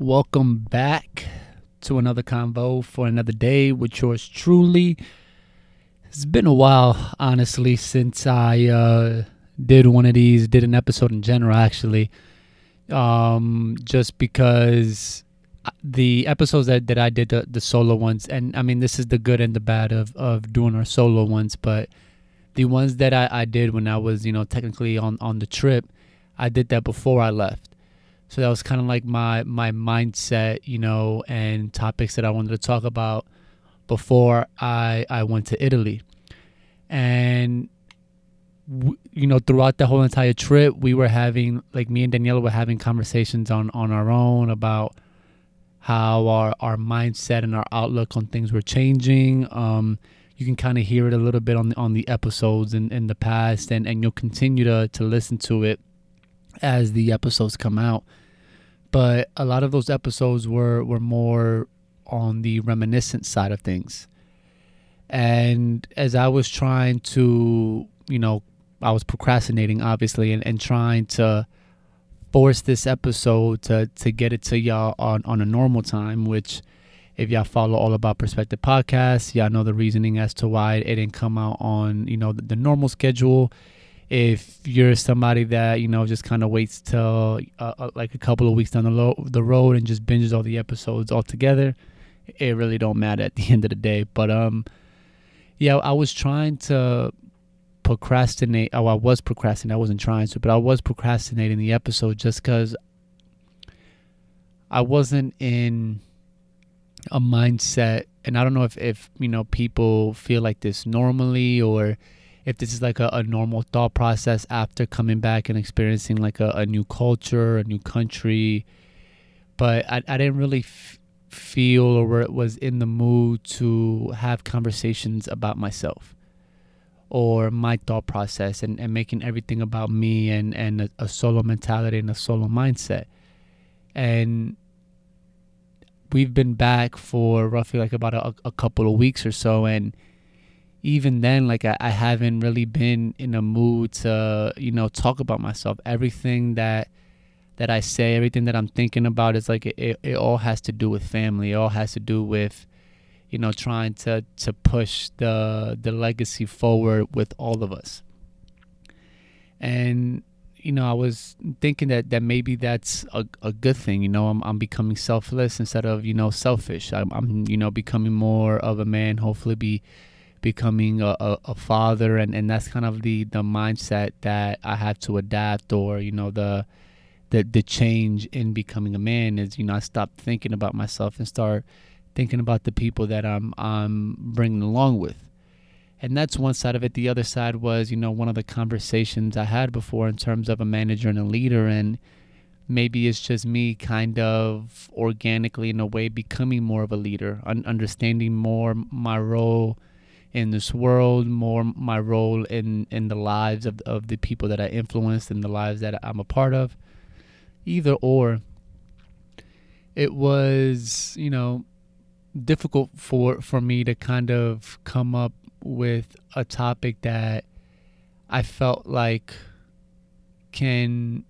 Welcome back to another convo for another day with yours truly. It's been a while, honestly, since I uh, did one of these, did an episode in general, actually. Um, just because the episodes that, that I did, the, the solo ones, and I mean, this is the good and the bad of, of doing our solo ones, but the ones that I, I did when I was, you know, technically on, on the trip, I did that before I left. So that was kind of like my my mindset, you know, and topics that I wanted to talk about before I I went to Italy. And you know, throughout the whole entire trip, we were having like me and Daniela were having conversations on on our own about how our our mindset and our outlook on things were changing. Um, you can kind of hear it a little bit on the, on the episodes in, in the past, and, and you'll continue to to listen to it as the episodes come out. But a lot of those episodes were were more on the reminiscent side of things. And as I was trying to, you know, I was procrastinating obviously and, and trying to force this episode to to get it to y'all on, on a normal time, which if y'all follow all about perspective podcasts, y'all know the reasoning as to why it didn't come out on, you know, the, the normal schedule if you're somebody that you know just kind of waits till uh, uh, like a couple of weeks down the, lo- the road and just binges all the episodes all together it really don't matter at the end of the day. But um yeah i was trying to procrastinate oh i was procrastinating. I wasn't trying to but i was procrastinating the episode just because i wasn't in a mindset and i don't know if if you know people feel like this normally or if this is like a, a normal thought process after coming back and experiencing like a, a new culture, a new country. But I, I didn't really f- feel or it was in the mood to have conversations about myself or my thought process and, and making everything about me and, and a, a solo mentality and a solo mindset. And we've been back for roughly like about a, a couple of weeks or so. And even then like I, I haven't really been in a mood to you know talk about myself. Everything that that i say everything that i'm thinking about is like it, it all has to do with family. It all has to do with you know trying to to push the the legacy forward with all of us. And you know i was thinking that that maybe that's a, a good thing you know? I'm, I'm becoming selfless instead of you know selfish. I'm, I'm you know becoming more of a man hopefully be becoming a, a, a, father and, and that's kind of the, the mindset that I have to adapt or you know the the the change in becoming a man is you know I stop thinking about myself and start thinking about the people that I'm I'm bringing along with. And that's one side of it. The other side was you know one of the conversations I had before in terms of a manager and a leader and maybe it's just me kind of organically in a way becoming more of a leader un- understanding more my role in this world, more my role in in the lives of of the people that I influenced and the lives that I'm a part of. Either or, it was you know difficult for for me to kind of come up with a topic that I felt like can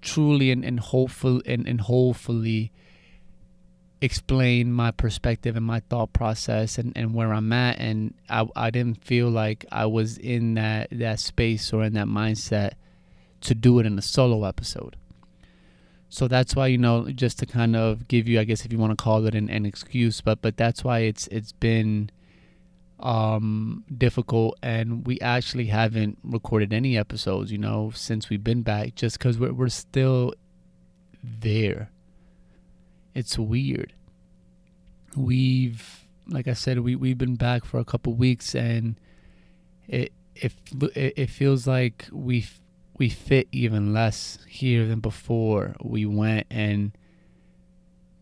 truly and, and hopefully and, and hopefully explain my perspective and my thought process and, and where I'm at. And I, I didn't feel like I was in that that space or in that mindset to do it in a solo episode. So that's why you know just to kind of give you I guess if you want to call it an, an excuse but but that's why it's it's been um difficult. And we actually haven't recorded any episodes you know since we've been back just cuz we're we're still there it's weird. We've, like I said, we we've been back for a couple weeks, and it it it feels like we we fit even less here than before we went, and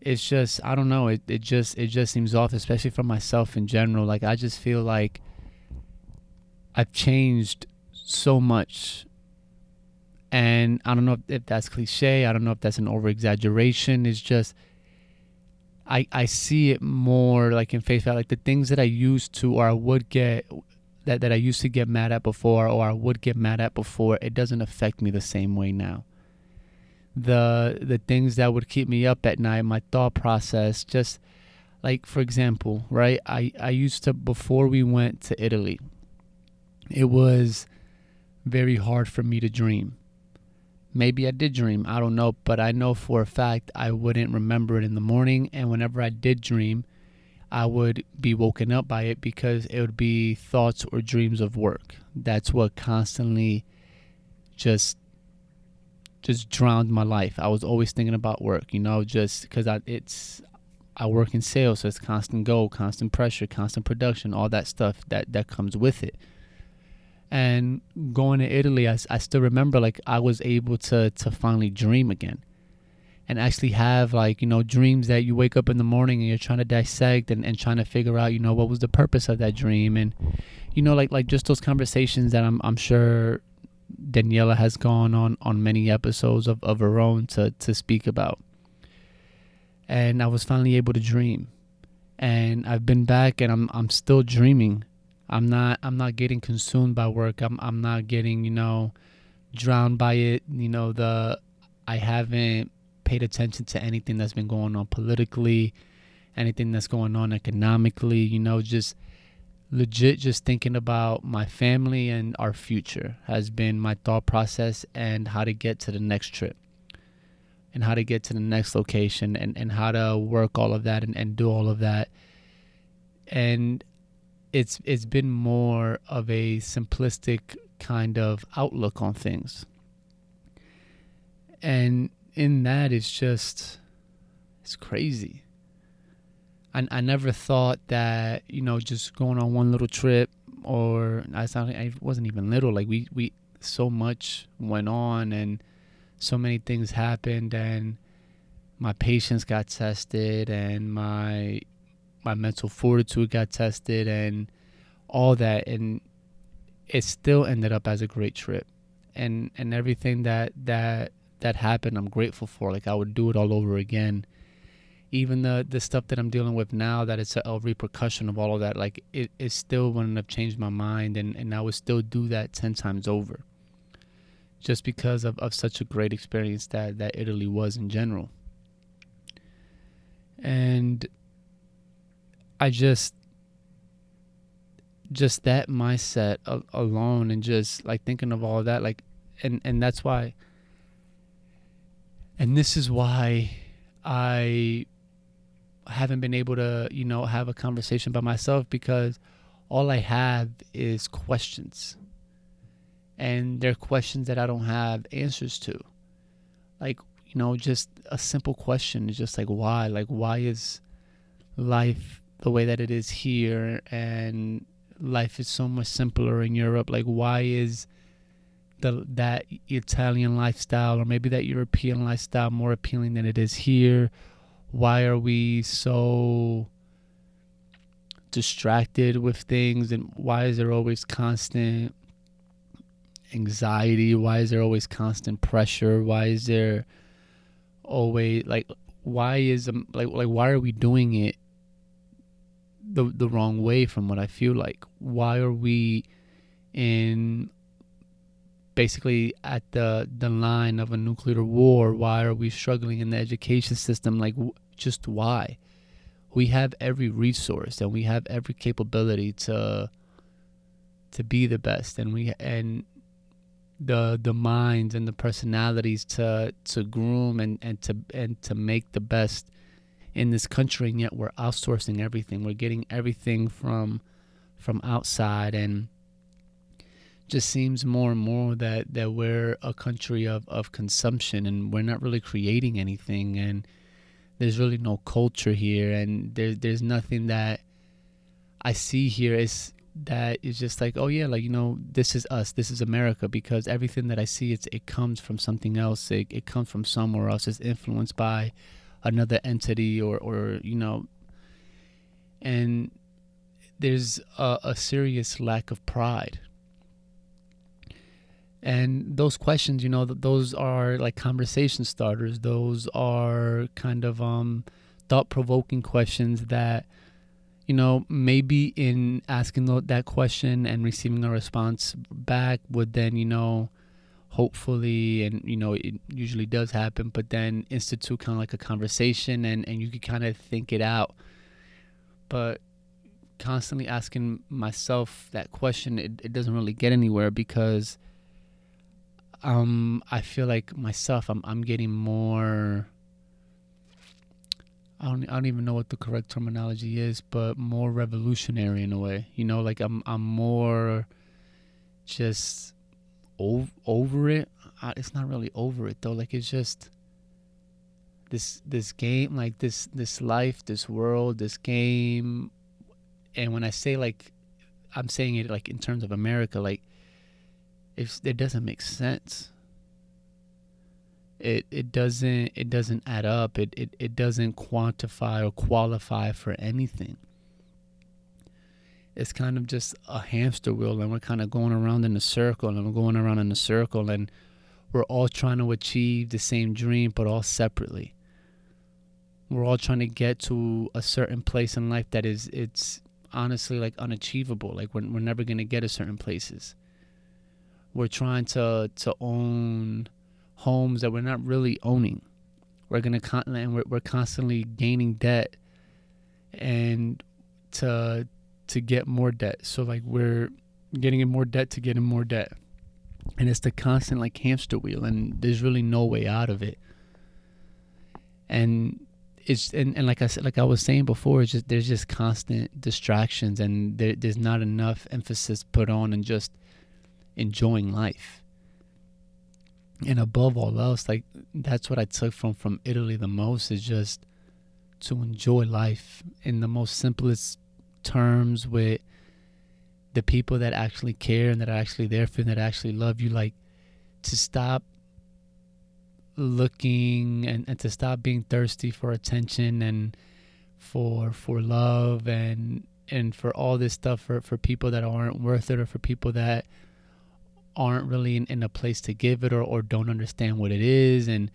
it's just I don't know. It it just it just seems off, especially for myself in general. Like I just feel like I've changed so much and I don't know if, that's cliche. I don't know if that's an over exaggeration. It's just I, I see it more like in face value, like the things that I used to or I would get that, that I used to get mad at before or I would get mad at before, it doesn't affect me the same way now. the the things that would keep me up at night, my thought process, just like for example, right? I I used to before we went to Italy, it was very hard for me to dream. Maybe I did dream, I don't know, but I know for a fact I wouldn't remember it in the morning and whenever I did dream, I would be woken up by it because it would be thoughts or dreams of work. That's what constantly just just drowned my life. I was always thinking about work, you know, just because I it's I work in sales, so it's constant goal, constant pressure, constant production, all that stuff that that comes with it. And going to Italy, I, I still remember like I was able to to finally dream again, and actually have like you know dreams that you wake up in the morning and you're trying to dissect and, and trying to figure out you know what was the purpose of that dream and you know like like just those conversations that I'm I'm sure Daniela has gone on on many episodes of, of her own to to speak about. And I was finally able to dream. And I've been back and I'm I'm still dreaming. I'm not I'm not getting consumed by work. I'm I'm not getting, you know, drowned by it. You know, the I haven't paid attention to anything that's been going on politically, anything that's going on economically, you know, just legit just thinking about my family and our future has been my thought process and how to get to the next trip and how to get to the next location and, and how to work all of that and, and do all of that and it's it's been more of a simplistic kind of outlook on things. And in that it's just it's crazy. I, I never thought that you know just going on one little trip or I sound I wasn't even little. Like we we so much went on and so many things happened and my patience got tested and my my mental fortitude got tested and all that and it still ended up as a great trip. And and everything that that that happened I'm grateful for. Like I would do it all over again. Even the the stuff that I'm dealing with now that it's a, a repercussion of all of that like it, it still wouldn't have changed my mind and, and I would still do that 10 times over just because of, of such a great experience that, that Italy was in general. And I just just that mindset alone and just like thinking of all of that like and and that's why and this is why I haven't been able to, you know, have a conversation by myself because all I have is questions. And they're questions that I don't have answers to. Like, you know, just a simple question is just like why? Like why is life the way that it is here and life is so much simpler in Europe? Like why is the that Italian lifestyle or maybe that European lifestyle more appealing than it is here? why are we so distracted with things and why is there always constant anxiety why is there always constant pressure why is there always like why is um, like like why are we doing it the the wrong way from what I feel like. Why are we in basically at the the line of a nuclear war? Why are we struggling in the education system? Like just why? We have every resource and we have every capability to to be the best. And we and the the minds and the personalities to to groom and and to and to make the best in this country and yet we're outsourcing everything. We're getting everything from from outside and just seems more and more that, that we're a country of, of consumption and we're not really creating anything and there's really no culture here and there, there's nothing that I see here is that is just like oh yeah like you know this is us this is America because everything that I see it's it comes from something else. It, it comes from somewhere else. It's influenced by another entity or or you know and there's a, a serious lack of pride. And those questions you know those are like conversation starters. Those are kind of um thought-provoking questions that you know maybe in asking that question and receiving a response back would then you know hopefully and you know it usually does happen but then institute kind of like a conversation and and you can kind of think it out but constantly asking myself that question it, it doesn't really get anywhere because um i feel like myself i'm, I'm getting more I don't, I don't even know what the correct terminology is, but more revolutionary in a way. You know, like I'm I'm more just over, over it. Uh, it's not really over it though. Like it's just this this game, like this this life, this world, this game. And when I say like, I'm saying it like in terms of America, like if it doesn't make sense. It it doesn't it doesn't add up. It it, it doesn't quantify or qualify for anything it's kind of just a hamster wheel and we're kind of going around in a circle and we're going around in a circle and we're all trying to achieve the same dream but all separately. We're all trying to get to a certain place in life that is it's honestly like unachievable like we're, we're never going to get to certain places. We're trying to to own homes that we're not really owning. We're going to con- and we're, we're constantly gaining debt and to to get more debt. So like we're getting in more debt to get in more debt. And it's the constant like hamster wheel and there's really no way out of it. And it's and, and like I said like I was saying before, it's just there's just constant distractions and there, there's not enough emphasis put on and just enjoying life. And above all else, like that's what I took from from Italy the most is just to enjoy life in the most simplest terms with the people that actually care and that are actually there for you and that actually love you like to stop looking and, and to stop being thirsty for attention and for for love and and for all this stuff for, for people that aren't worth it or for people that aren't really in, in a place to give it or, or don't understand what it is. And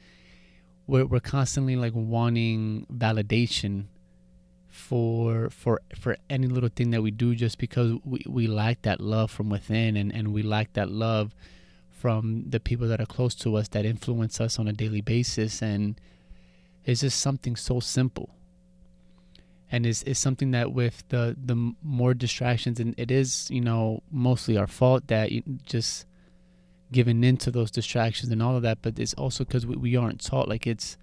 we're, we're constantly like wanting validation for for for any little thing that we do just because we, we lack that love from within and, and we lack that love from the people that are close to us that influence us on a daily basis. And it's just something so simple. And it's, it's something that with the the more distractions and it is you know mostly our fault that you just giving into those distractions and all of that but it's also because we, we aren't taught. Like it's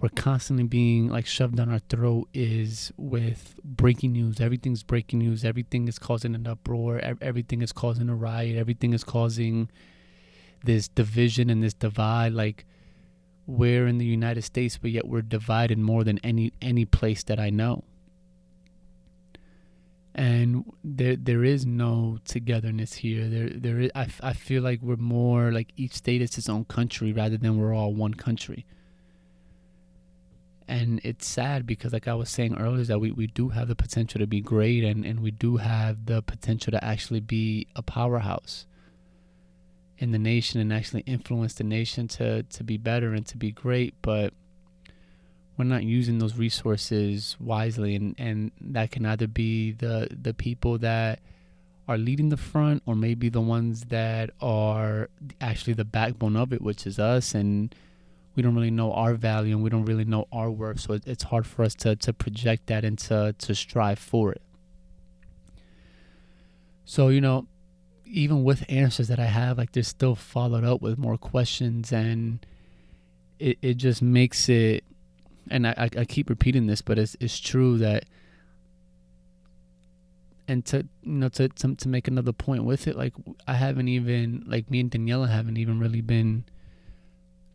we're constantly being like shoved down our throat is with breaking news. Everything's breaking news. Everything is causing an uproar. Everything is causing a riot. Everything is causing this division and this divide. Like we're in the United States, but yet we're divided more than any any place that I know. And there there is no togetherness here. There there is. I, I feel like we're more like each state is its own country rather than we're all one country and it's sad because like i was saying earlier that we, we do have the potential to be great and, and we do have the potential to actually be a powerhouse in the nation and actually influence the nation to, to be better and to be great. But we're not using those resources wisely. And, and that can either be the the people that are leading the front or maybe the ones that are actually the backbone of it which is us. And we don't really know our value and we don't really know our worth. So it's hard for us to, to project that and to, to strive for it. So, you know, even with answers that I have, like they're still followed up with more questions and it, it just makes it and I, I keep repeating this, but it's it's true that and to you know to, to to make another point with it, like I haven't even like me and Daniela haven't even really been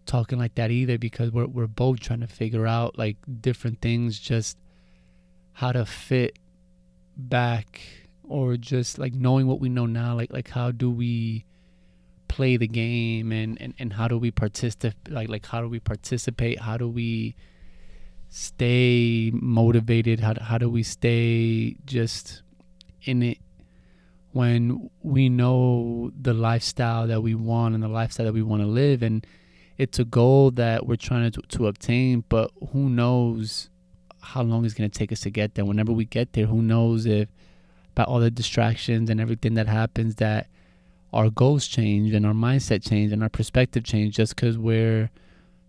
talking like that either because we're we're both trying to figure out like different things just how to fit back or just like knowing what we know now like like how do we play the game and and, and how do we participate like like how do we participate? How do we stay motivated? How, how do we stay just in it when we know the lifestyle that we want and the lifestyle that we want to live? And it's a goal that we're trying to, to obtain, but who knows how long it's going to take us to get there. Whenever we get there, who knows if by all the distractions and everything that happens that our goals change and our mindset change and our perspective change just because we're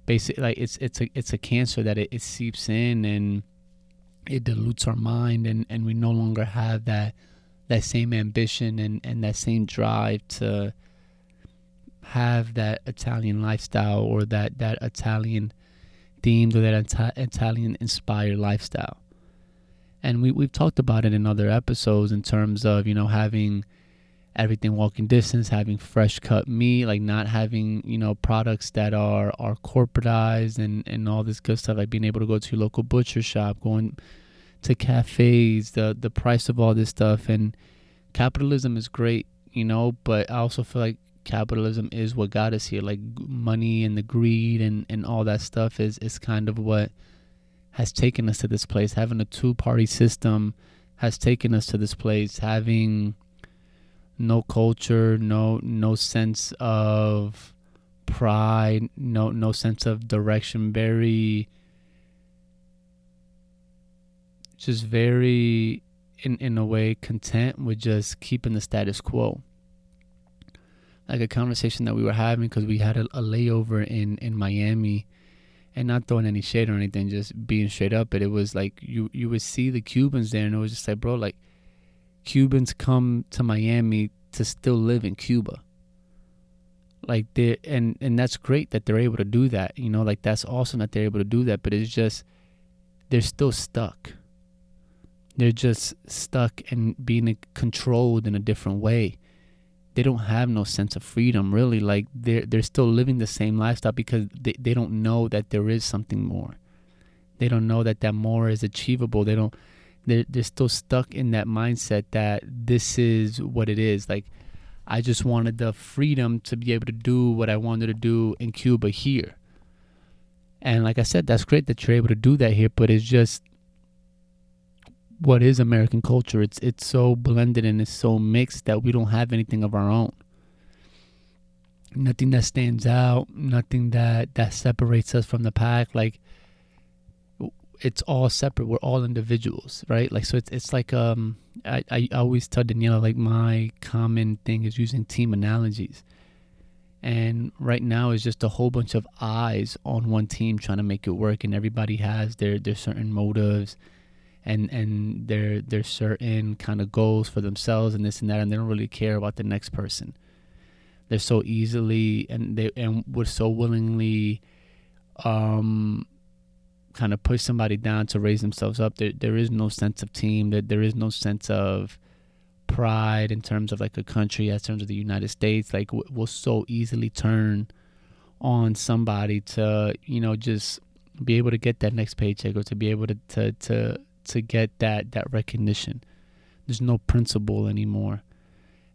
basically like it's it's a it's a cancer that it, it seeps in and it dilutes our mind and and we no longer have that that same ambition and and that same drive to have that Italian lifestyle or that that Italian themed or that Italian inspired lifestyle. And we we've talked about it in other episodes in terms of, you know, having everything walking distance, having fresh cut meat, like not having, you know, products that are are corporatized and and all this good stuff, like being able to go to your local butcher shop, going to cafes, the the price of all this stuff and capitalism is great, you know, but I also feel like capitalism is what got us here. Like money and the greed and, and all that stuff is, is kind of what has taken us to this place. Having a two party system has taken us to this place. Having no culture, no no sense of pride, no no sense of direction, very just very in in a way content with just keeping the status quo like a conversation that we were having because we had a, a, layover in in Miami, and not throwing any shade or anything, just being straight up. But it was like you you would see the Cubans there, and it was just like, bro, like Cubans come to Miami to still live in Cuba. Like they and and that's great that they're able to do that. You know, like that's awesome that they're able to do that. But it's just they're still stuck. They're just stuck and being controlled in a different way they don't have no sense of freedom really. Like they're they're still living the same lifestyle because they, they don't know that there is something more. They don't know that that more is achievable. They don't they're, they're still stuck in that mindset that this is what it is. Like i just wanted the freedom to be able to do what i wanted to do in cuba here. And like i said that's great that you're able to do that here but it's just what is American culture. It's it's so blended and it's so mixed that we don't have anything of our own. Nothing that stands out, nothing that that separates us from the pack. Like it's all separate. We're all individuals, right? Like so, it's it's like um, I I always tell Daniela like my common thing is using team analogies, and right now is just a whole bunch of eyes on one team trying to make it work, and everybody has their their certain motives and and their their certain kind of goals for themselves and this and that and they don't really care about the next person. They're so easily and they and would so willingly um kind of push somebody down to raise themselves up. There there is no sense of team. That there, is no sense of pride in terms of like a country as terms of the United States. Like we'll so easily turn on somebody to you know just be able to get that next paycheck or to be able to to to to get that that recognition. There's no principle anymore.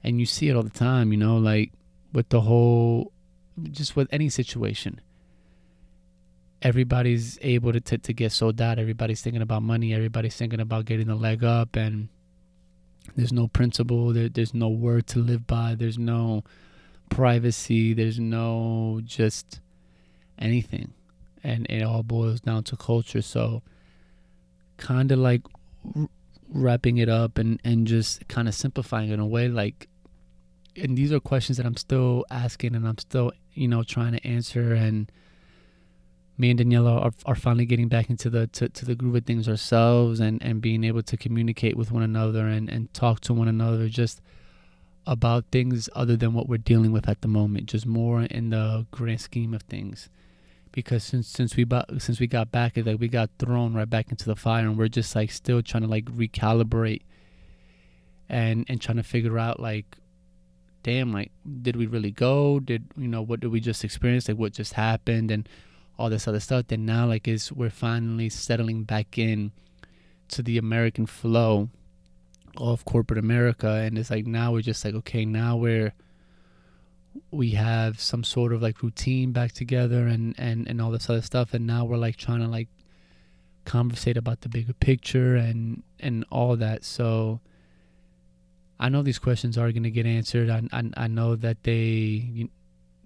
And you see it all the time, you know, like with the whole just with any situation. Everybody's able to, to, to get sold out. Everybody's thinking about money. Everybody's thinking about getting the leg up. And there's no principle. There, there's no word to live by. There's no privacy. There's no just anything. And it all boils down to culture. So, kind of like wrapping it up and and just kind of simplifying in a way like and these are questions that I'm still asking and I'm still you know trying to answer and me and Daniela are, are finally getting back into the to, to the groove of things ourselves and and being able to communicate with one another and and talk to one another just about things other than what we're dealing with at the moment just more in the grand scheme of things because since since we since we got back, it's like we got thrown right back into the fire, and we're just like still trying to like recalibrate and and trying to figure out like, damn, like did we really go? Did you know what did we just experience? Like what just happened and all this other stuff. Then now like is we're finally settling back in to the American flow of corporate America, and it's like now we're just like okay, now we're we have some sort of like routine back together and and and all this other stuff and now we're like trying to like conversate about the bigger picture and and all that. So i know these questions are going to get answered. I, I i know that they you,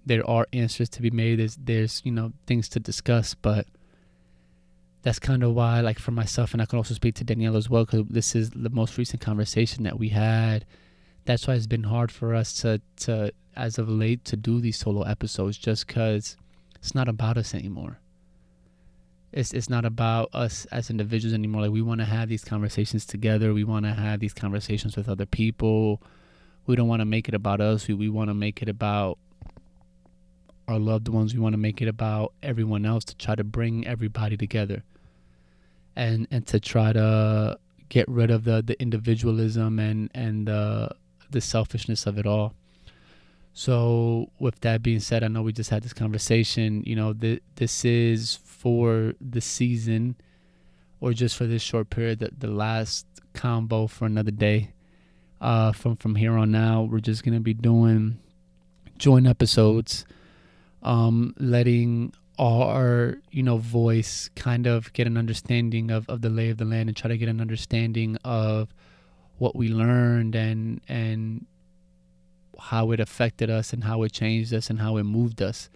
there are answers to be made. There's there's you know things to discuss but that's kind of why like for myself and i can also speak to danielle as well because this is the most recent conversation that we had. That's why it's been hard for us to to as of late to do these solo episodes just because it's not about us anymore. It's it's not about us as individuals anymore. Like we want to have these conversations together. We want to have these conversations with other people. We don't want to make it about us. We we want to make it about our loved ones. We want to make it about everyone else to try to bring everybody together. And and to try to get rid of the the individualism and and the the selfishness of it all. So, with that being said, I know we just had this conversation. You know, th- this is for the season or just for this short period, the, the last convo for another day. Uh, from from here on out, we're just gonna be doing joint episodes, um, letting our you know voice kind of get an understanding of, of the lay of the land and try to get an understanding of what we learned and and how it affected us and how it changed us and how it moved us.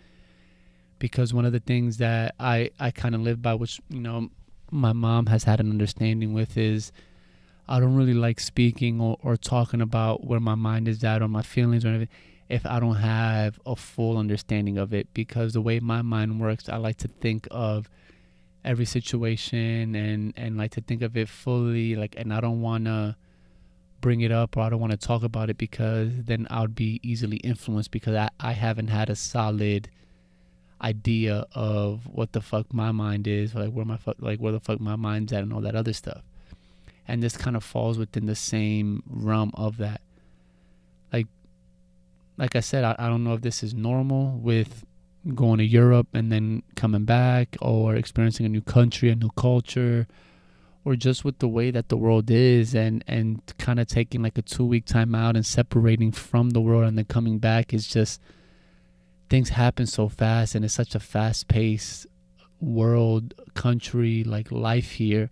Because one of the things that I, I kind of live by, which, you know, my mom has had an understanding with, is I don't really like speaking or, or talking about where my mind is at or my feelings or anything if I don't have a full understanding of it. Because the way my mind works, I like to think of every situation and, and like to think of it fully. Like, and I don't want to bring it up or I don't want to talk about it because then I would be easily influenced because I, I haven't had a solid idea of what the fuck my mind is, like where my fuck like where the fuck my mind's at and all that other stuff. And this kind of falls within the same realm of that. Like like I said, I, I don't know if this is normal with going to Europe and then coming back or experiencing a new country, a new culture or just with the way that the world is and and kind of taking like a two week time out and separating from the world and then coming back is just things happen so fast and it's such a fast paced world country like life here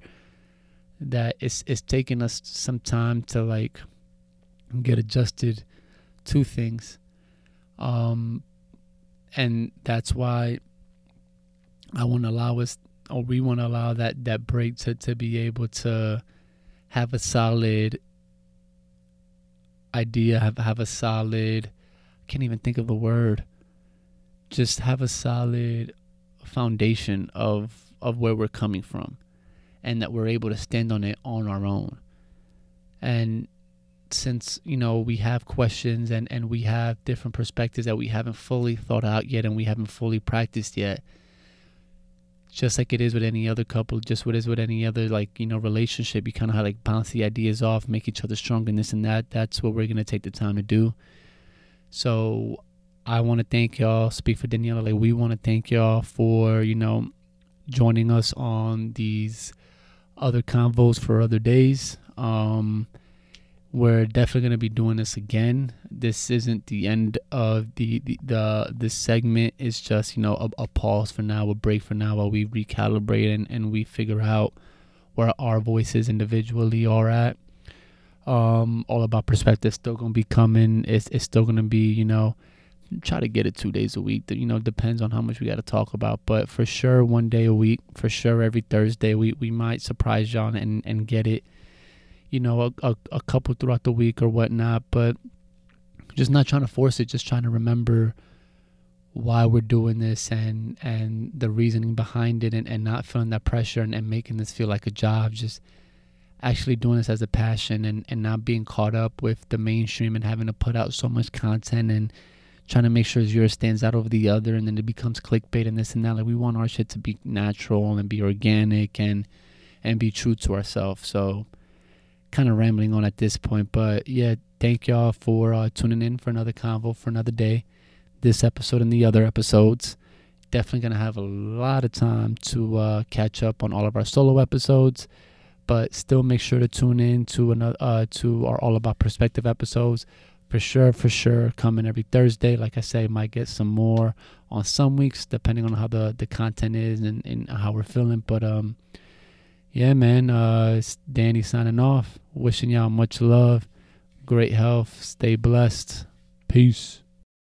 that it's it's taking us some time to like get adjusted to things. Um and that's why I won't allow us or we want to allow that that break to to be able to have a solid idea have have a solid I can't even think of the word just have a solid foundation of of where we're coming from and that we're able to stand on it on our own. And since you know we have questions and and we have different perspectives that we haven't fully thought out yet and we haven't fully practiced yet just like it is with any other couple, just what is with any other like you know relationship. You kind of like bounce the ideas off, make each other stronger, and this and that. That's what we're gonna take the time to do. So I want to thank y'all. Speak for Daniela. Like we want to thank y'all for you know joining us on these other convos for other days. Um, we're definitely going to be doing this again. This isn't the end of the the, the segment. It's just you know a, a, pause for now, a break for now, while we recalibrate and, and we figure out where our voices individually are at. Um, all about perspective still gonna be coming. It's it's still gonna be you know try to get it two days a week. You know depends on how much we got to talk about, but for sure one day a week. For sure every Thursday we we might surprise y'all and and get it you know, a, a, a couple throughout the week or whatnot, but just not trying to force it, just trying to remember why we're doing this and and the reasoning behind it and, and not feeling that pressure and, and making this feel like a job just actually doing this as a passion and, and not being caught up with the mainstream and having to put out so much content and trying to make sure yours stands out over the other and then it becomes clickbait and this and that. Like we want our shit to be natural and be organic and and be true to ourselves. So kind of rambling on at this point, but yeah, thank y'all for uh, tuning in for another convo for another day. This episode and the other episodes. Definitely gonna have a lot of time to uh, catch up on all of our solo episodes, but still make sure to tune in to another uh, to our all about perspective episodes. For sure, for sure, coming every Thursday. Like I say, might get some more on some weeks, depending on how the the content is and, and how we're feeling. But um, yeah, man, uh, it's Danny signing off. Wishing y'all much love, great health, stay blessed. Peace.